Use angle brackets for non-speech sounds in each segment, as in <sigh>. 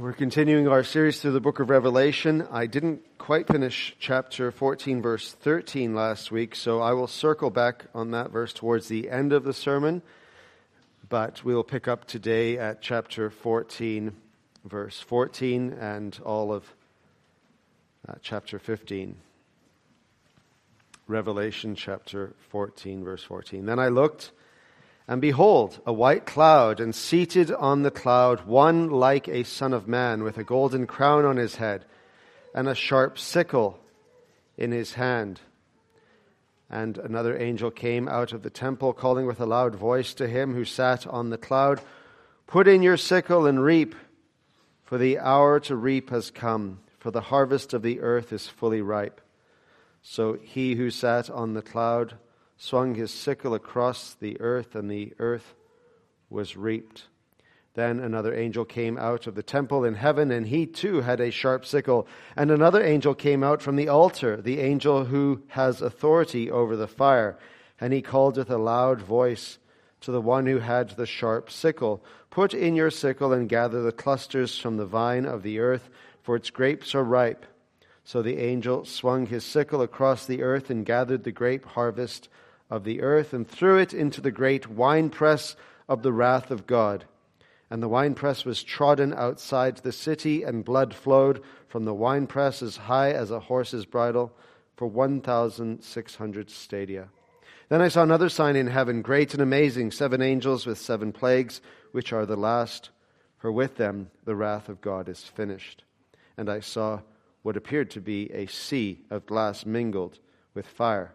We're continuing our series through the book of Revelation. I didn't quite finish chapter 14, verse 13 last week, so I will circle back on that verse towards the end of the sermon. But we'll pick up today at chapter 14, verse 14, and all of uh, chapter 15. Revelation chapter 14, verse 14. Then I looked and behold, a white cloud, and seated on the cloud, one like a son of man, with a golden crown on his head, and a sharp sickle in his hand. And another angel came out of the temple, calling with a loud voice to him who sat on the cloud, Put in your sickle and reap, for the hour to reap has come, for the harvest of the earth is fully ripe. So he who sat on the cloud, swung his sickle across the earth, and the earth was reaped. Then another angel came out of the temple in heaven, and he too had a sharp sickle. And another angel came out from the altar, the angel who has authority over the fire. And he called with a loud voice to the one who had the sharp sickle Put in your sickle and gather the clusters from the vine of the earth, for its grapes are ripe. So the angel swung his sickle across the earth and gathered the grape harvest of the earth and threw it into the great winepress of the wrath of God. And the winepress was trodden outside the city, and blood flowed from the winepress as high as a horse's bridle for 1,600 stadia. Then I saw another sign in heaven, great and amazing, seven angels with seven plagues, which are the last, for with them the wrath of God is finished. And I saw what appeared to be a sea of glass mingled with fire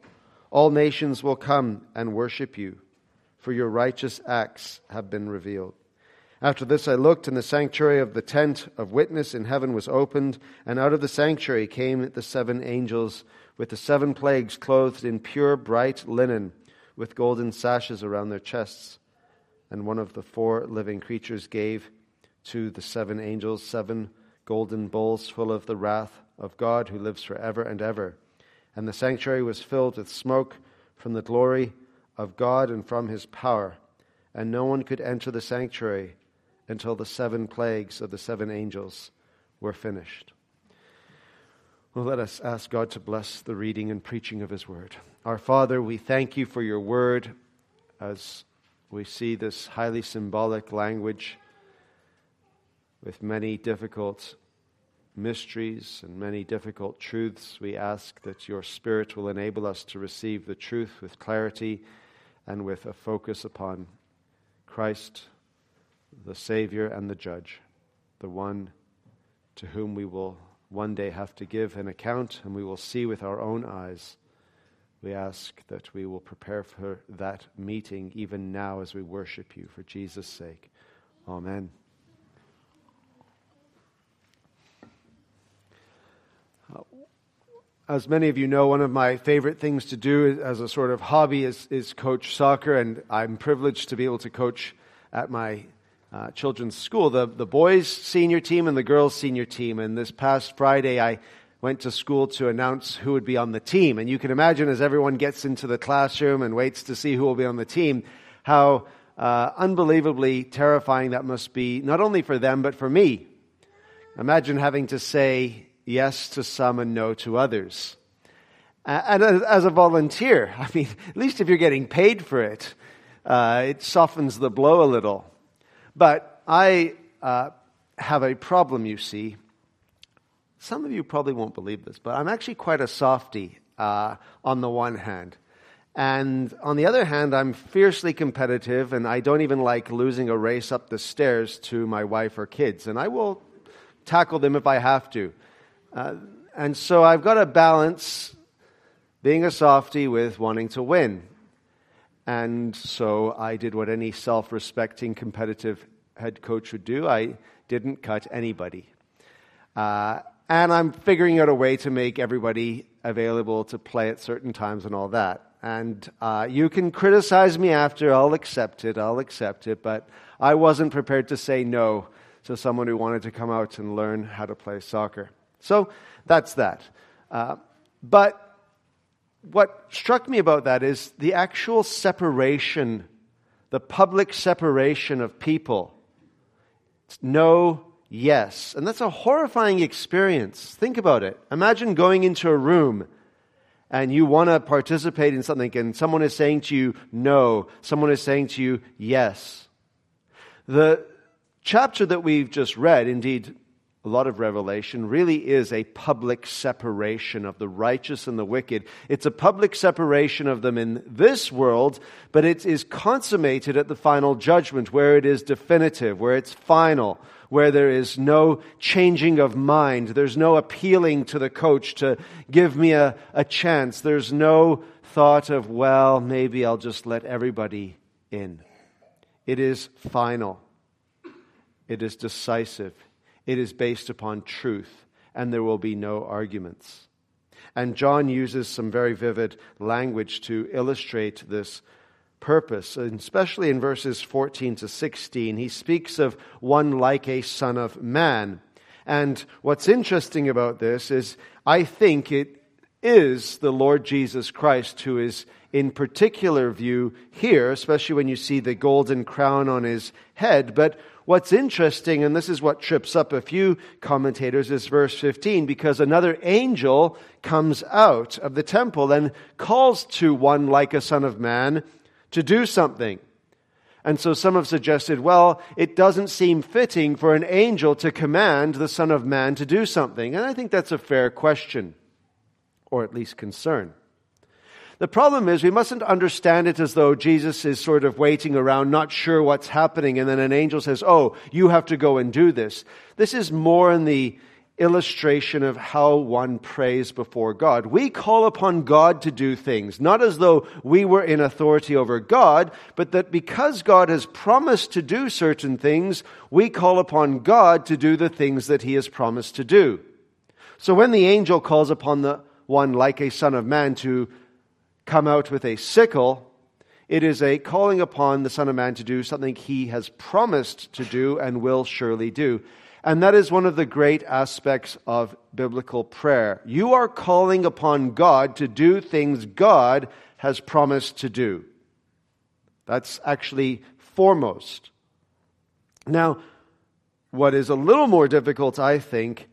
All nations will come and worship you, for your righteous acts have been revealed. After this I looked, and the sanctuary of the tent of witness in heaven was opened, and out of the sanctuary came the seven angels with the seven plagues, clothed in pure bright linen, with golden sashes around their chests. And one of the four living creatures gave to the seven angels seven golden bowls full of the wrath of God who lives forever and ever and the sanctuary was filled with smoke from the glory of God and from his power. And no one could enter the sanctuary until the seven plagues of the seven angels were finished. Well, let us ask God to bless the reading and preaching of his word. Our Father, we thank you for your word as we see this highly symbolic language with many difficult mysteries and many difficult truths, we ask that your Spirit will enable us to receive the truth with clarity and with a focus upon Christ, the Savior and the Judge, the one to whom we will one day have to give an account and we will see with our own eyes. We ask that we will prepare for that meeting even now as we worship you for Jesus' sake. Amen. As many of you know, one of my favorite things to do as a sort of hobby is, is coach soccer, and I'm privileged to be able to coach at my uh, children's school, the, the boys' senior team and the girls' senior team. And this past Friday, I went to school to announce who would be on the team. And you can imagine as everyone gets into the classroom and waits to see who will be on the team, how uh, unbelievably terrifying that must be, not only for them, but for me. Imagine having to say, yes to some and no to others. And as a volunteer, <laughs> I mean, at least if you're getting paid for it, uh, it softens the blow a little. But I uh, have a problem, you see. Some of you probably won't believe this, but I'm actually quite a softy uh, on the one hand. And on the other hand, I'm fiercely competitive, and I don't even like losing a race up the stairs to my wife or kids. And I will tackle them if I have to. Uh, and so I've got to balance being a softy with wanting to win. And so I did what any self respecting competitive head coach would do I didn't cut anybody. Uh, and I'm figuring out a way to make everybody available to play at certain times and all that. And uh, you can criticize me after, I'll accept it, I'll accept it, but I wasn't prepared to say no to someone who wanted to come out and learn how to play soccer. So that's that. Uh, but what struck me about that is the actual separation, the public separation of people. It's no, yes. And that's a horrifying experience. Think about it. Imagine going into a room and you want to participate in something and someone is saying to you no, someone is saying to you yes. The chapter that we've just read, indeed, a lot of Revelation really is a public separation of the righteous and the wicked. It's a public separation of them in this world, but it is consummated at the final judgment where it is definitive, where it's final, where there is no changing of mind. There's no appealing to the coach to give me a, a chance. There's no thought of, well, maybe I'll just let everybody in. It is final. It is decisive. It is based upon truth, and there will be no arguments. And John uses some very vivid language to illustrate this purpose, and especially in verses 14 to 16. He speaks of one like a son of man. And what's interesting about this is I think it is the Lord Jesus Christ who is in particular view here, especially when you see the golden crown on his head. But What's interesting, and this is what trips up a few commentators, is verse 15, because another angel comes out of the temple and calls to one like a son of man to do something. And so some have suggested, well, it doesn't seem fitting for an angel to command the Son of Man to do something. And I think that's a fair question, or at least concern. The problem is we mustn't understand it as though Jesus is sort of waiting around, not sure what's happening, and then an angel says, Oh, you have to go and do this. This is more in the illustration of how one prays before God. We call upon God to do things, not as though we were in authority over God, but that because God has promised to do certain things, we call upon God to do the things that He has promised to do. So when the angel calls upon the one like a son of man to come out with a sickle, it is a calling upon the Son of Man to do something he has promised to do and will surely do. And that is one of the great aspects of biblical prayer. You are calling upon God to do things God has promised to do. That's actually foremost. Now, what is a little more difficult, I think,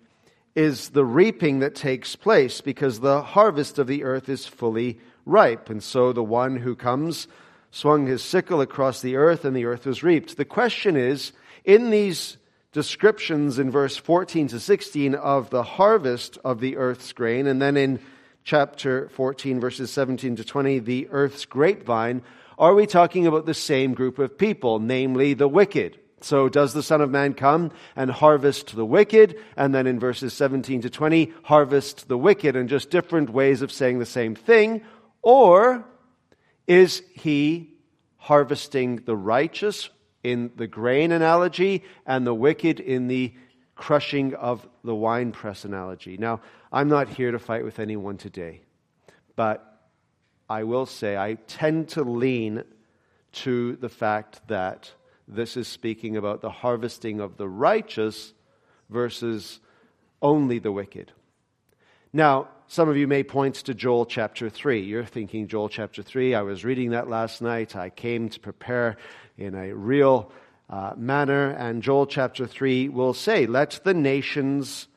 is the reaping that takes place because the harvest of the earth is fully ripe. And so the one who comes swung his sickle across the earth, and the earth was reaped. The question is in these descriptions in verse 14 to 16 of the harvest of the earth's grain, and then in chapter 14, verses 17 to 20, the earth's grapevine, are we talking about the same group of people, namely the wicked? So does the Son of Man come and harvest the wicked? And then in verses 17 to 20, harvest the wicked, and just different ways of saying the same thing. Or is he harvesting the righteous in the grain analogy and the wicked in the crushing of the winepress analogy? Now, I'm not here to fight with anyone today, but I will say I tend to lean to the fact that this is speaking about the harvesting of the righteous versus only the wicked. Now, some of you may point to Joel chapter 3. You're thinking, Joel chapter 3, I was reading that last night. I came to prepare in a real uh, manner. And Joel chapter 3 will say, Let the nations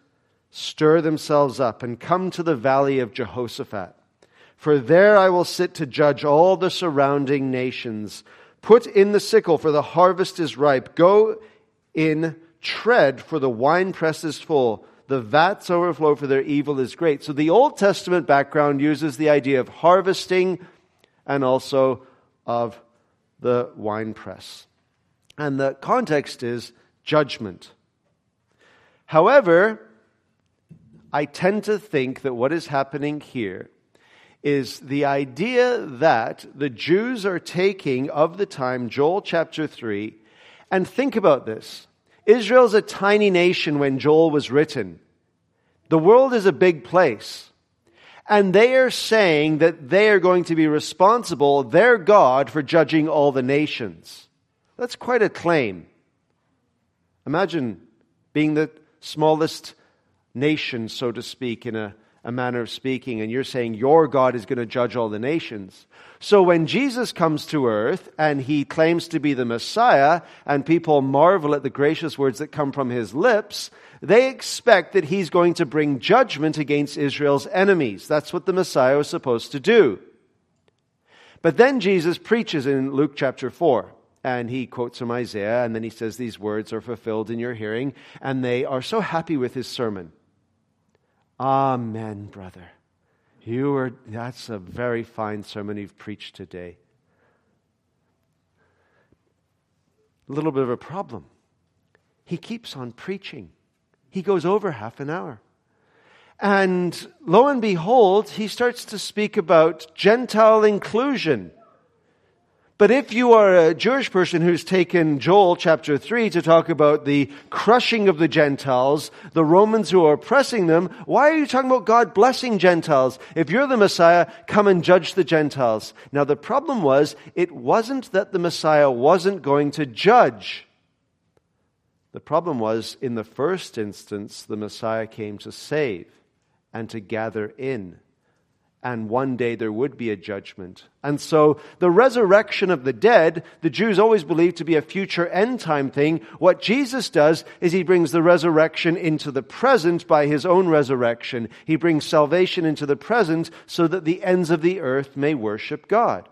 stir themselves up and come to the valley of Jehoshaphat. For there I will sit to judge all the surrounding nations. Put in the sickle, for the harvest is ripe. Go in, tread, for the winepress is full the vats overflow for their evil is great. So the Old Testament background uses the idea of harvesting and also of the winepress. And the context is judgment. However, I tend to think that what is happening here is the idea that the Jews are taking of the time, Joel chapter 3, and think about this. Israel's a tiny nation when Joel was written. The world is a big place. And they are saying that they are going to be responsible, their God, for judging all the nations. That's quite a claim. Imagine being the smallest nation, so to speak, in a, a manner of speaking, and you're saying your God is going to judge all the nations. So when Jesus comes to earth and he claims to be the Messiah, and people marvel at the gracious words that come from his lips, they expect that he's going to bring judgment against Israel's enemies. That's what the Messiah was supposed to do. But then Jesus preaches in Luke chapter 4 and he quotes from Isaiah, and then he says, These words are fulfilled in your hearing, and they are so happy with his sermon. Amen, brother. You were, that's a very fine sermon you've preached today. A little bit of a problem. He keeps on preaching. He goes over half an hour. And lo and behold, he starts to speak about Gentile inclusion. But if you are a Jewish person who's taken Joel chapter 3 to talk about the crushing of the Gentiles, the Romans who are oppressing them, why are you talking about God blessing Gentiles? If you're the Messiah, come and judge the Gentiles. Now the problem was, it wasn't that the Messiah wasn't going to judge. The problem was, in the first instance, the Messiah came to save and to gather in and one day there would be a judgment. And so the resurrection of the dead, the Jews always believed to be a future end time thing. What Jesus does is he brings the resurrection into the present by his own resurrection. He brings salvation into the present so that the ends of the earth may worship God.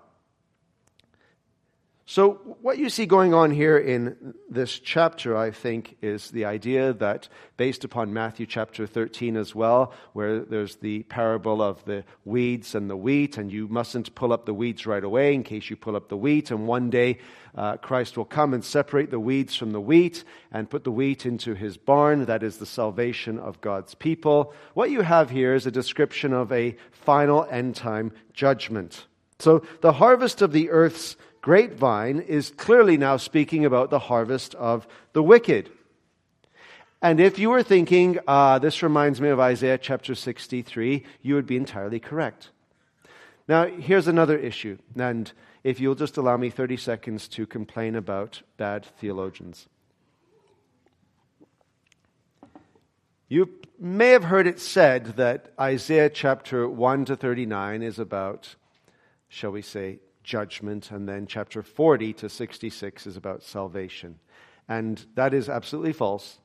So, what you see going on here in this chapter, I think, is the idea that, based upon Matthew chapter 13 as well, where there's the parable of the weeds and the wheat, and you mustn't pull up the weeds right away in case you pull up the wheat, and one day uh, Christ will come and separate the weeds from the wheat and put the wheat into his barn. That is the salvation of God's people. What you have here is a description of a final end time judgment. So, the harvest of the earth's grapevine is clearly now speaking about the harvest of the wicked. And if you were thinking, uh, this reminds me of Isaiah chapter 63, you would be entirely correct. Now, here's another issue, and if you'll just allow me 30 seconds to complain about bad theologians. You may have heard it said that Isaiah chapter 1 to 39 is about, shall we say, judgment, and then chapter 40 to 66 is about salvation. And that is absolutely false.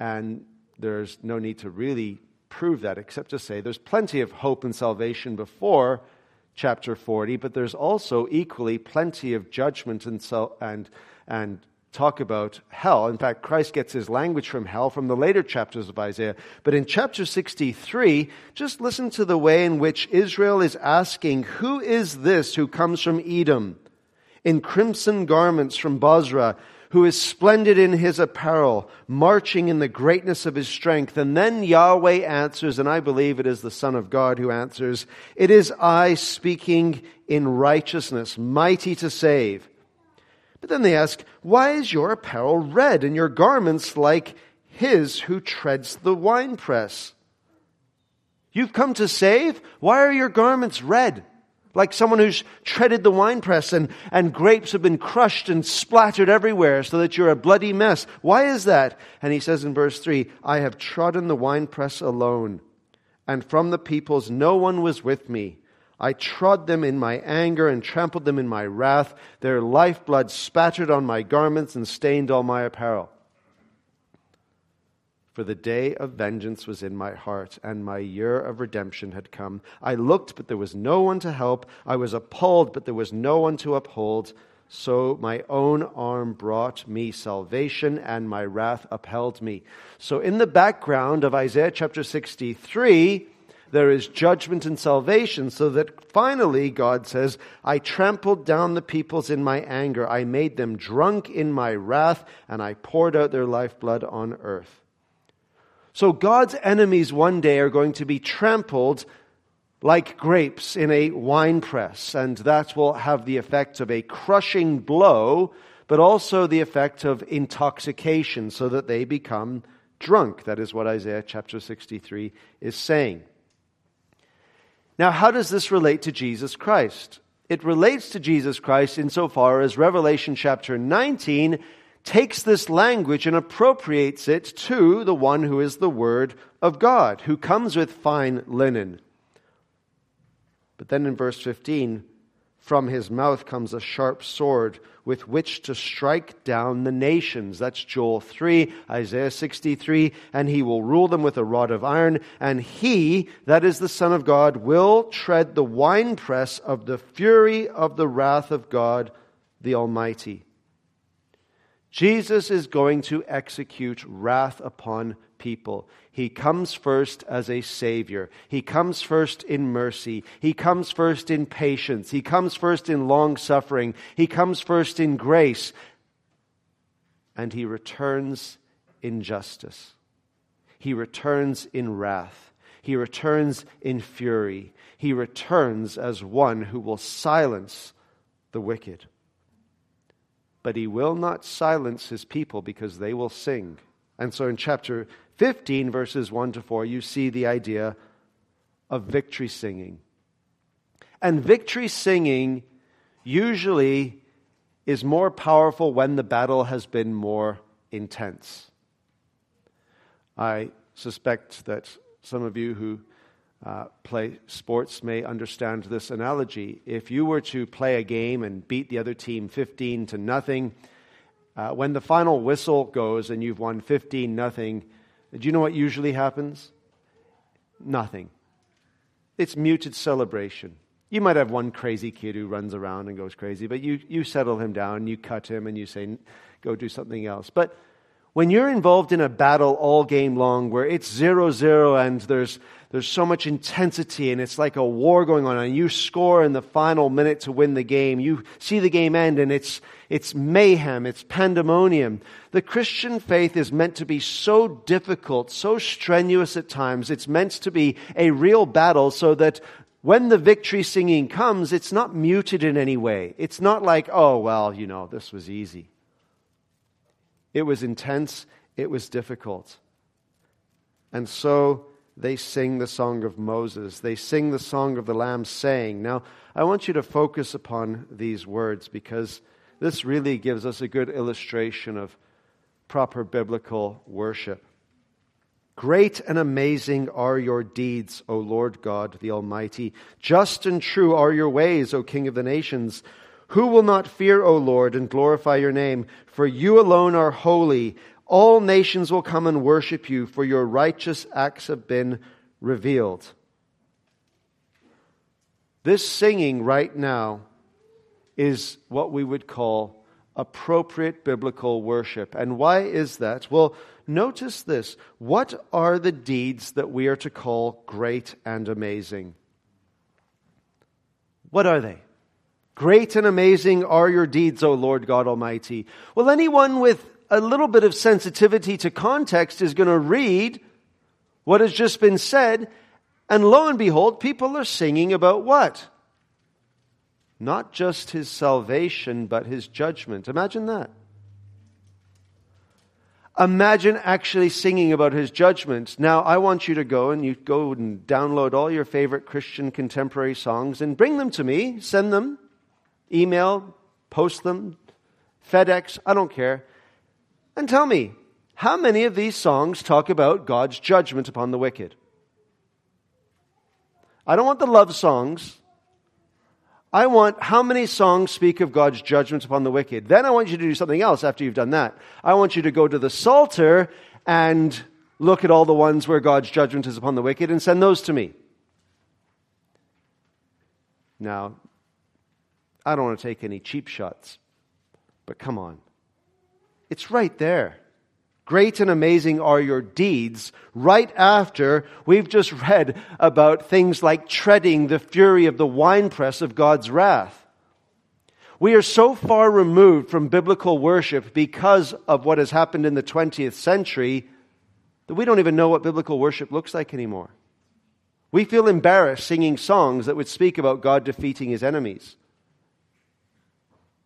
And there's no need to really prove that except to say there's plenty of hope and salvation before chapter 40, but there's also equally plenty of judgment and, so, and, and talk about hell. In fact, Christ gets his language from hell from the later chapters of Isaiah. But in chapter 63, just listen to the way in which Israel is asking, Who is this who comes from Edom in crimson garments from Bozrah? Who is splendid in his apparel, marching in the greatness of his strength. And then Yahweh answers, and I believe it is the Son of God who answers, It is I speaking in righteousness, mighty to save. But then they ask, Why is your apparel red and your garments like his who treads the winepress? You've come to save? Why are your garments red? Like someone who's treaded the winepress and, and grapes have been crushed and splattered everywhere so that you're a bloody mess. Why is that? And he says in verse 3 I have trodden the winepress alone, and from the peoples no one was with me. I trod them in my anger and trampled them in my wrath. Their lifeblood spattered on my garments and stained all my apparel. For the day of vengeance was in my heart, and my year of redemption had come. I looked, but there was no one to help. I was appalled, but there was no one to uphold. So my own arm brought me salvation, and my wrath upheld me. So, in the background of Isaiah chapter 63, there is judgment and salvation, so that finally God says, I trampled down the peoples in my anger. I made them drunk in my wrath, and I poured out their lifeblood on earth. So God's enemies one day are going to be trampled like grapes in a winepress, and that will have the effect of a crushing blow, but also the effect of intoxication, so that they become drunk. That is what Isaiah chapter 63 is saying. Now, how does this relate to Jesus Christ? It relates to Jesus Christ insofar as Revelation chapter 19 takes this language and appropriates it to the one who is the Word of God, who comes with fine linen. But then in verse 15, from his mouth comes a sharp sword with which to strike down the nations. That's Joel 3, Isaiah 63. And he will rule them with a rod of iron. And he, that is the Son of God, will tread the winepress of the fury of the wrath of God the Almighty. Jesus is going to execute wrath upon people. He comes first as a Savior. He comes first in mercy. He comes first in patience. He comes first in long suffering. He comes first in grace. And He returns in justice. He returns in wrath. He returns in fury. He returns as one who will silence the wicked. But he will not silence his people because they will sing. And so in chapter 15, verses 1 to 4, you see the idea of victory singing. And victory singing usually is more powerful when the battle has been more intense. I suspect that some of you who uh, play sports may understand this analogy. If you were to play a game and beat the other team 15 to nothing, uh, when the final whistle goes and you've won 15 nothing, do you know what usually happens? Nothing. It's muted celebration. You might have one crazy kid who runs around and goes crazy, but you, you settle him down, you cut him, and you say, go do something else. But when you're involved in a battle all game long where it's zero zero and there's, there's so much intensity and it's like a war going on and you score in the final minute to win the game, you see the game end and it's, it's mayhem, it's pandemonium. The Christian faith is meant to be so difficult, so strenuous at times. It's meant to be a real battle so that when the victory singing comes, it's not muted in any way. It's not like, oh, well, you know, this was easy. It was intense, it was difficult. And so they sing the song of Moses. They sing the song of the Lamb, saying. Now, I want you to focus upon these words because this really gives us a good illustration of proper biblical worship. Great and amazing are your deeds, O Lord God the Almighty. Just and true are your ways, O King of the nations. Who will not fear, O Lord, and glorify your name? For you alone are holy. All nations will come and worship you, for your righteous acts have been revealed. This singing right now is what we would call appropriate biblical worship. And why is that? Well, notice this. What are the deeds that we are to call great and amazing? What are they? Great and amazing are your deeds, O Lord God Almighty. Well, anyone with a little bit of sensitivity to context is going to read what has just been said, and lo and behold, people are singing about what? Not just his salvation, but his judgment. Imagine that. Imagine actually singing about his judgment. Now, I want you to go and you go and download all your favorite Christian contemporary songs and bring them to me, send them email, post them, FedEx, I don't care. And tell me, how many of these songs talk about God's judgment upon the wicked? I don't want the love songs. I want how many songs speak of God's judgment upon the wicked. Then I want you to do something else after you've done that. I want you to go to the Psalter and look at all the ones where God's judgment is upon the wicked and send those to me. Now, I don't want to take any cheap shots, but come on. It's right there. Great and amazing are your deeds, right after we've just read about things like treading the fury of the winepress of God's wrath. We are so far removed from biblical worship because of what has happened in the 20th century that we don't even know what biblical worship looks like anymore. We feel embarrassed singing songs that would speak about God defeating his enemies.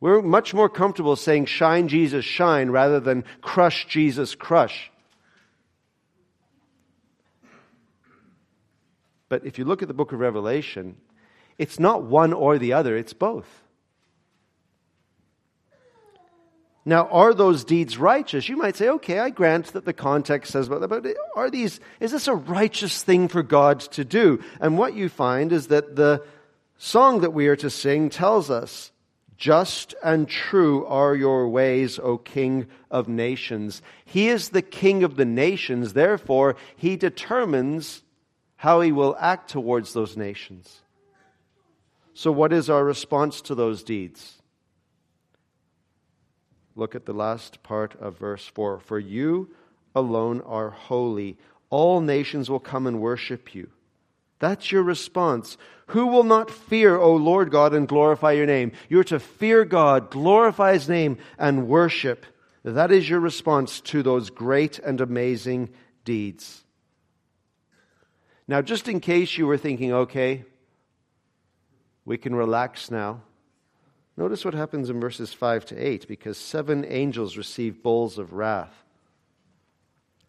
We're much more comfortable saying, Shine, Jesus, shine, rather than crush, Jesus, crush. But if you look at the book of Revelation, it's not one or the other, it's both. Now, are those deeds righteous? You might say, okay, I grant that the context says about that, but are these, is this a righteous thing for God to do? And what you find is that the song that we are to sing tells us just and true are your ways, O King of nations. He is the King of the nations, therefore, he determines how he will act towards those nations. So, what is our response to those deeds? Look at the last part of verse 4. For you alone are holy. All nations will come and worship you. That's your response. Who will not fear, O Lord God, and glorify your name? You're to fear God, glorify his name, and worship. That is your response to those great and amazing deeds. Now, just in case you were thinking, okay, we can relax now. Notice what happens in verses 5 to 8 because seven angels receive bowls of wrath.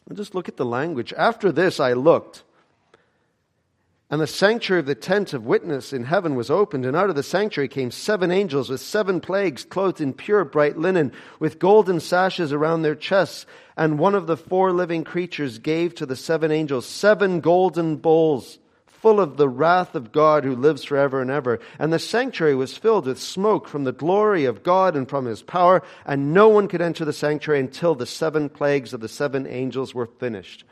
And just look at the language. After this, I looked, and the sanctuary of the tent of witness in heaven was opened, and out of the sanctuary came seven angels with seven plagues, clothed in pure bright linen, with golden sashes around their chests. And one of the four living creatures gave to the seven angels seven golden bowls full of the wrath of God who lives forever and ever. And the sanctuary was filled with smoke from the glory of God and from his power, and no one could enter the sanctuary until the seven plagues of the seven angels were finished.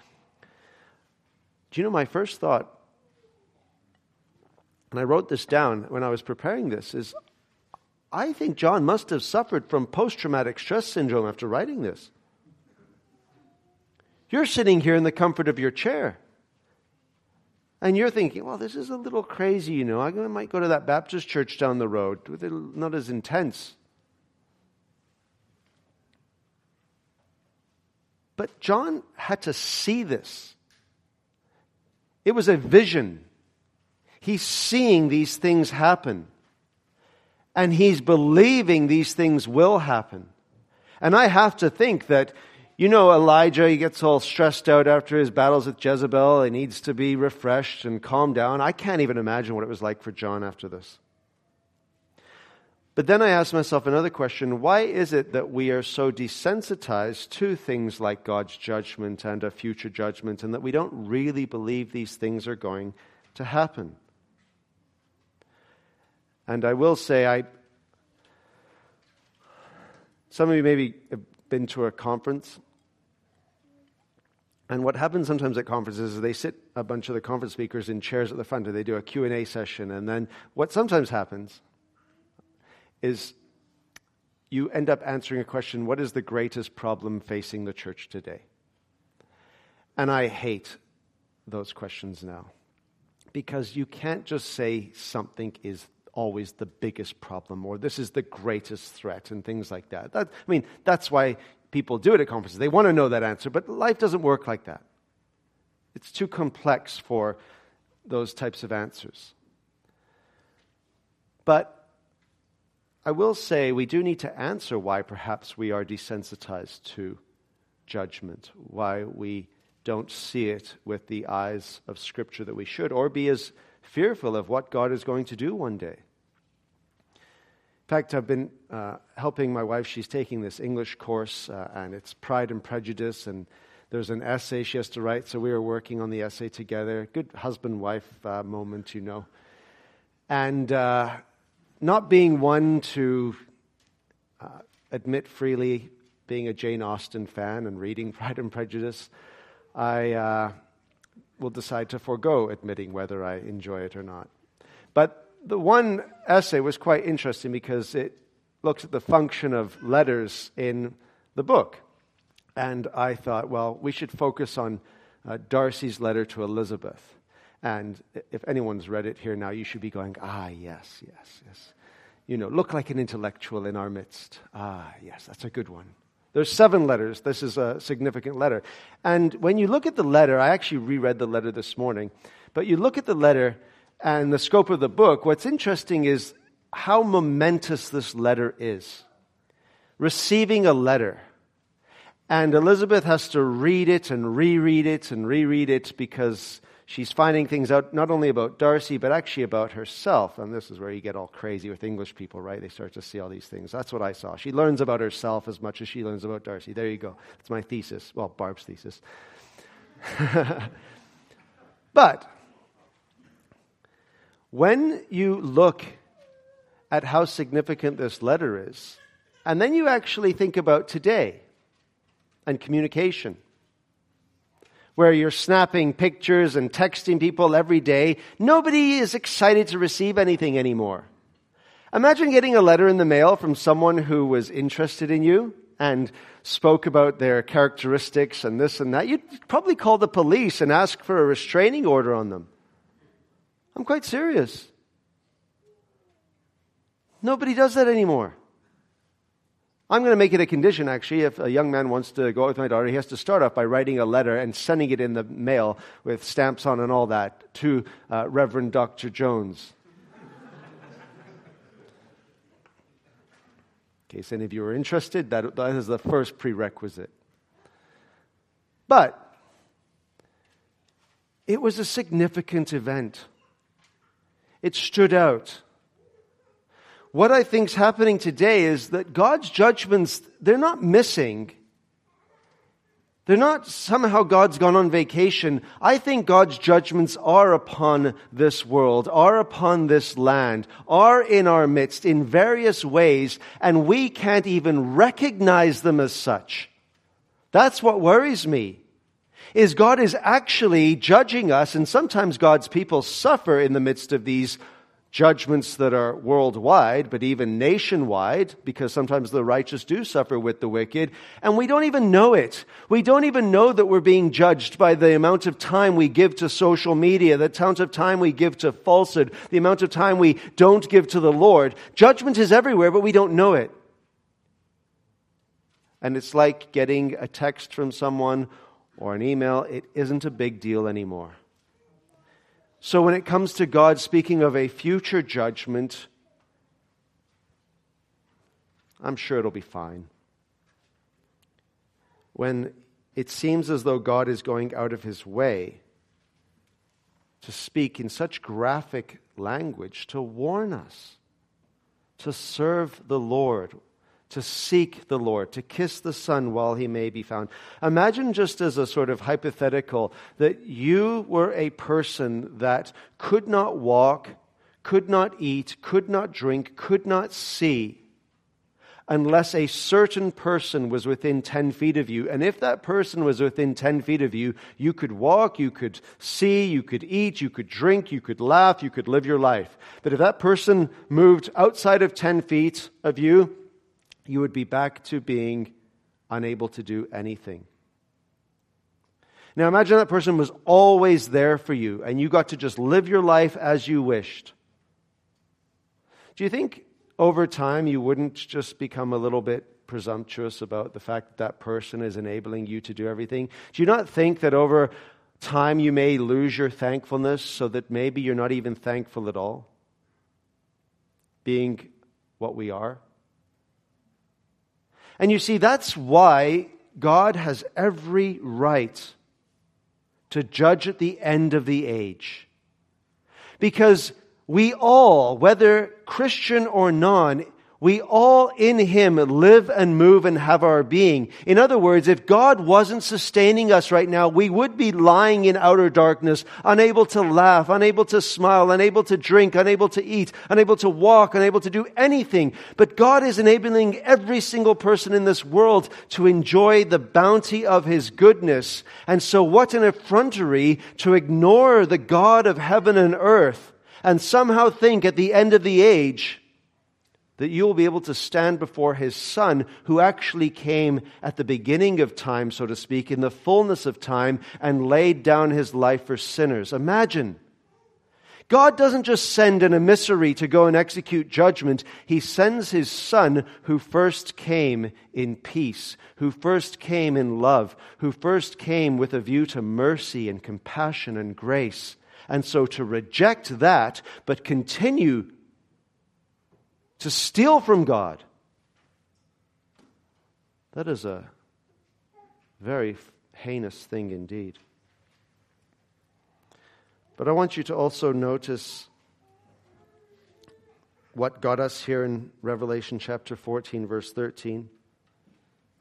Do you know my first thought? And I wrote this down when I was preparing this is I think John must have suffered from post traumatic stress syndrome after writing this. You're sitting here in the comfort of your chair. And you're thinking, well, this is a little crazy, you know. I might go to that Baptist church down the road. Not as intense. But John had to see this. It was a vision. He's seeing these things happen. And he's believing these things will happen. And I have to think that you know, Elijah, he gets all stressed out after his battles with Jezebel. He needs to be refreshed and calmed down. I can't even imagine what it was like for John after this. But then I ask myself another question why is it that we are so desensitized to things like God's judgment and a future judgment, and that we don't really believe these things are going to happen? And I will say, I, some of you maybe have been to a conference and what happens sometimes at conferences is they sit a bunch of the conference speakers in chairs at the front and they do a Q&A session. And then what sometimes happens is you end up answering a question, what is the greatest problem facing the church today? And I hate those questions now. Because you can't just say something is always the biggest problem or this is the greatest threat and things like that. that I mean, that's why people do it at conferences. They want to know that answer, but life doesn't work like that. It's too complex for those types of answers. But I will say we do need to answer why perhaps we are desensitized to judgment, why we don't see it with the eyes of Scripture that we should, or be as fearful of what God is going to do one day In fact, I've been uh, helping my wife. She's taking this English course, uh, and it's Pride and Prejudice, and there's an essay she has to write. So we were working on the essay together. Good husband wife uh, moment, you know. And uh, not being one to uh, admit freely being a Jane Austen fan and reading <laughs> Pride and Prejudice, I uh, will decide to forego admitting whether I enjoy it or not. But the one essay was quite interesting because it looks at the function of letters in the book. And I thought, well, we should focus on uh, Darcy's letter to Elizabeth. And if anyone's read it here now, you should be going, ah, yes, yes, yes. You know, look like an intellectual in our midst. Ah, yes, that's a good one. There's seven letters. This is a significant letter. And when you look at the letter, I actually reread the letter this morning, but you look at the letter, and the scope of the book, what's interesting is how momentous this letter is. Receiving a letter. And Elizabeth has to read it and reread it and reread it because she's finding things out not only about Darcy, but actually about herself. And this is where you get all crazy with English people, right? They start to see all these things. That's what I saw. She learns about herself as much as she learns about Darcy. There you go. That's my thesis. Well, Barb's thesis. <laughs> but when you look at how significant this letter is, and then you actually think about today, and communication, where you're snapping pictures and texting people every day. Nobody is excited to receive anything anymore. Imagine getting a letter in the mail from someone who was interested in you and spoke about their characteristics and this and that. You'd probably call the police and ask for a restraining order on them. I'm quite serious. Nobody does that anymore. I'm going to make it a condition, actually, if a young man wants to go out with my daughter, he has to start off by writing a letter and sending it in the mail with stamps on and all that to uh, Reverend Dr. Jones. in case any of you are interested, that, that is the first prerequisite. But it was a significant event. It stood out what I think is happening today is that God's judgments, they're not missing. They're not somehow God's gone on vacation. I think God's judgments are upon this world, are upon this land, are in our midst in various ways, and we can't even recognize them as such. That's what worries me. Is God is actually judging us, and sometimes God's people suffer in the midst of these judgments that are worldwide, but even nationwide, because sometimes the righteous do suffer with the wicked, and we don't even know it. We don't even know that we're being judged by the amount of time we give to social media, the amount of time we give to falsehood, the amount of time we don't give to the Lord. Judgment is everywhere, but we don't know it. And it's like getting a text from someone or an email. It isn't a big deal anymore. So when it comes to God speaking of a future judgment, I'm sure it'll be fine. When it seems as though God is going out of his way to speak in such graphic language to warn us to serve the Lord to seek the Lord, to kiss the Son while he may be found. Imagine just as a sort of hypothetical that you were a person that could not walk, could not eat, could not drink, could not see unless a certain person was within 10 feet of you. And if that person was within 10 feet of you, you could walk, you could see, you could eat, you could drink, you could laugh, you could live your life. But if that person moved outside of 10 feet of you, you would be back to being unable to do anything. Now imagine that person was always there for you and you got to just live your life as you wished. Do you think over time you wouldn't just become a little bit presumptuous about the fact that that person is enabling you to do everything? Do you not think that over time you may lose your thankfulness so that maybe you're not even thankful at all? Being what we are? And you see, that's why God has every right to judge at the end of the age. Because we all, whether Christian or non, we all in Him live and move and have our being. In other words, if God wasn't sustaining us right now, we would be lying in outer darkness, unable to laugh, unable to smile, unable to drink, unable to eat, unable to walk, unable to do anything. But God is enabling every single person in this world to enjoy the bounty of His goodness. And so what an effrontery to ignore the God of heaven and earth and somehow think at the end of the age, that you will be able to stand before his son, who actually came at the beginning of time, so to speak, in the fullness of time, and laid down his life for sinners. Imagine. God doesn't just send an emissary to go and execute judgment. He sends his son who first came in peace, who first came in love, who first came with a view to mercy and compassion and grace. And so to reject that, but continue to steal from God. That is a Very heinous thing indeed. But I want you to also notice what got us here in Revelation chapter 14, verse 13.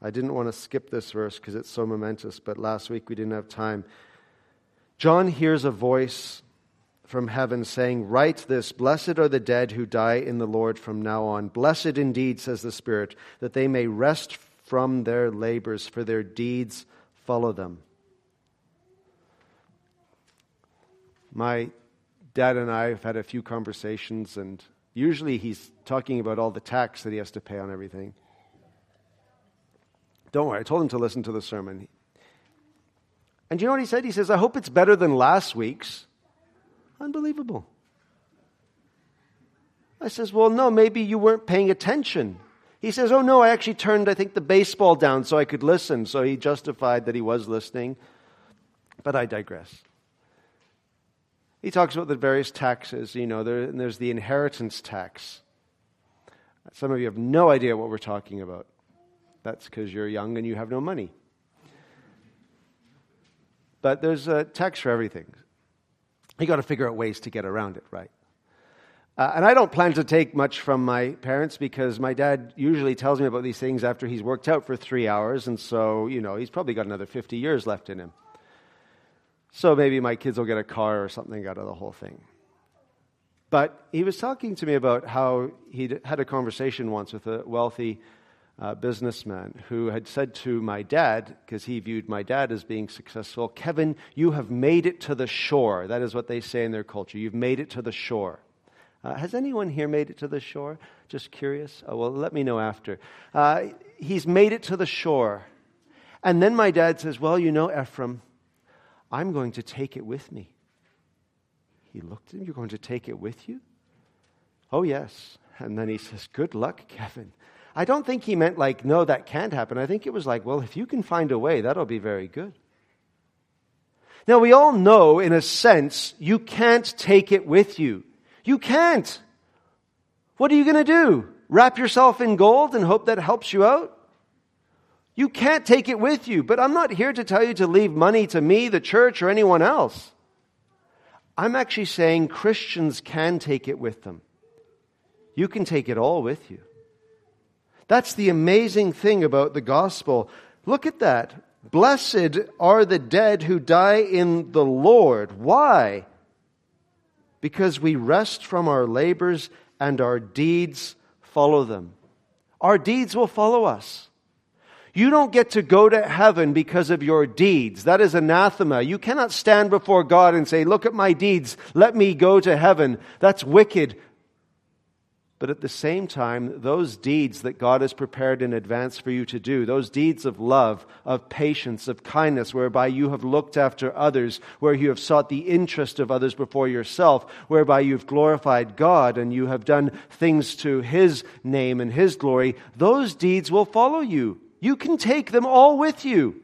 I didn't want to skip this verse because it's so momentous, but last week we didn't have time. John hears a voice from heaven saying, Write this Blessed are the dead who die in the Lord from now on. Blessed indeed, says the Spirit, that they may rest from their labors, for their deeds follow them. My dad and I have had a few conversations, and usually he's talking about all the tax that he has to pay on everything. Don't worry, I told him to listen to the sermon. And you know what he said? He says, I hope it's better than last week's. Unbelievable. I says, Well, no, maybe you weren't paying attention. He says, Oh, no, I actually turned, I think, the baseball down so I could listen. So he justified that he was listening. But I digress. He talks about the various taxes. You know, there, there's the inheritance tax. Some of you have no idea what we're talking about. That's because you're young and you have no money. But there's a tax for everything. You got to figure out ways to get around it, right? Uh, and I don't plan to take much from my parents because my dad usually tells me about these things after he's worked out for three hours, and so, you know, he's probably got another 50 years left in him. So maybe my kids will get a car or something out of the whole thing. But he was talking to me about how he had a conversation once with a wealthy uh, businessman who had said to my dad, because he viewed my dad as being successful, Kevin, you have made it to the shore. That is what they say in their culture. You've made it to the shore. Uh, has anyone here made it to the shore? Just curious? Oh, well, let me know after. Uh, he's made it to the shore. And then my dad says, Well, you know, Ephraim, I'm going to take it with me. He looked at him, You're going to take it with you? Oh, yes. And then he says, Good luck, Kevin. I don't think he meant like, no, that can't happen. I think it was like, well, if you can find a way, that'll be very good. Now, we all know, in a sense, you can't take it with you. You can't. What are you going to do? Wrap yourself in gold and hope that helps you out? You can't take it with you. But I'm not here to tell you to leave money to me, the church, or anyone else. I'm actually saying Christians can take it with them. You can take it all with you. That's the amazing thing about the gospel. Look at that. Blessed are the dead who die in the Lord. Why? Because we rest from our labors and our deeds follow them. Our deeds will follow us. You don't get to go to heaven because of your deeds. That is anathema. You cannot stand before God and say, Look at my deeds. Let me go to heaven. That's wicked. But at the same time, those deeds that God has prepared in advance for you to do, those deeds of love, of patience, of kindness, whereby you have looked after others, where you have sought the interest of others before yourself, whereby you've glorified God and you have done things to His name and His glory, those deeds will follow you. You can take them all with you.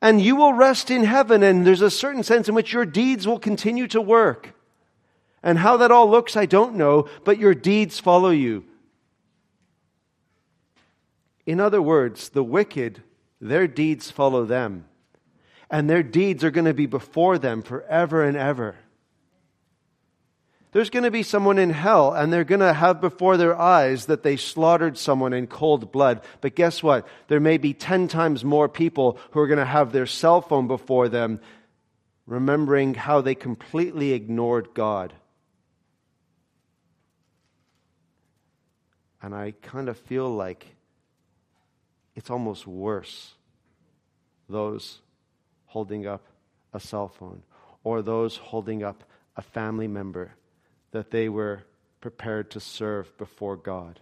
And you will rest in heaven, and there's a certain sense in which your deeds will continue to work. And how that all looks, I don't know, but your deeds follow you. In other words, the wicked, their deeds follow them. And their deeds are going to be before them forever and ever. There's going to be someone in hell, and they're going to have before their eyes that they slaughtered someone in cold blood. But guess what? There may be 10 times more people who are going to have their cell phone before them, remembering how they completely ignored God. And I kind of feel like it's almost worse. Those holding up a cell phone or those holding up a family member that they were prepared to serve before God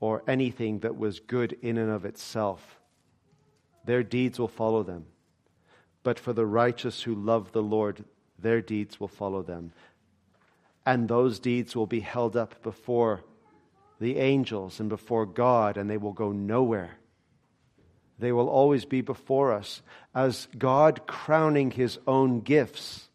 or anything that was good in and of itself. Their deeds will follow them. But for the righteous who love the Lord, their deeds will follow them. And those deeds will be held up before the angels and before God, and they will go nowhere. They will always be before us as God crowning his own gifts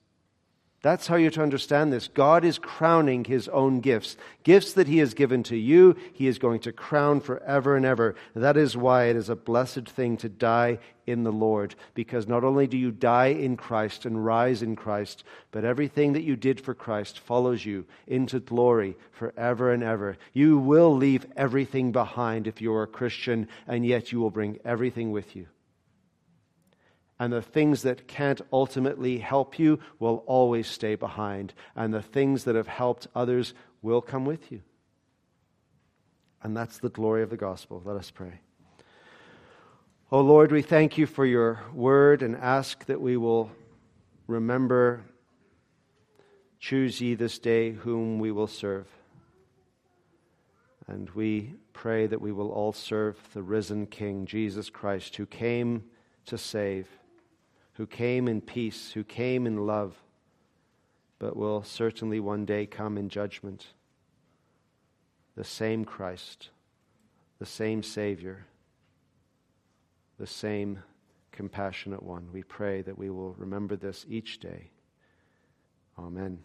That's how you're to understand this. God is crowning his own gifts. Gifts that he has given to you, he is going to crown forever and ever. That is why it is a blessed thing to die in the Lord, because not only do you die in Christ and rise in Christ, but everything that you did for Christ follows you into glory forever and ever. You will leave everything behind if you are a Christian, and yet you will bring everything with you and the things that can't ultimately help you will always stay behind, and the things that have helped others will come with you. And that's the glory of the gospel. Let us pray. Oh Lord, we thank you for your word and ask that we will remember choose ye this day whom we will serve. And we pray that we will all serve the risen King, Jesus Christ, who came to save who came in peace, who came in love, but will certainly one day come in judgment. The same Christ, the same Savior, the same compassionate one. We pray that we will remember this each day. Amen.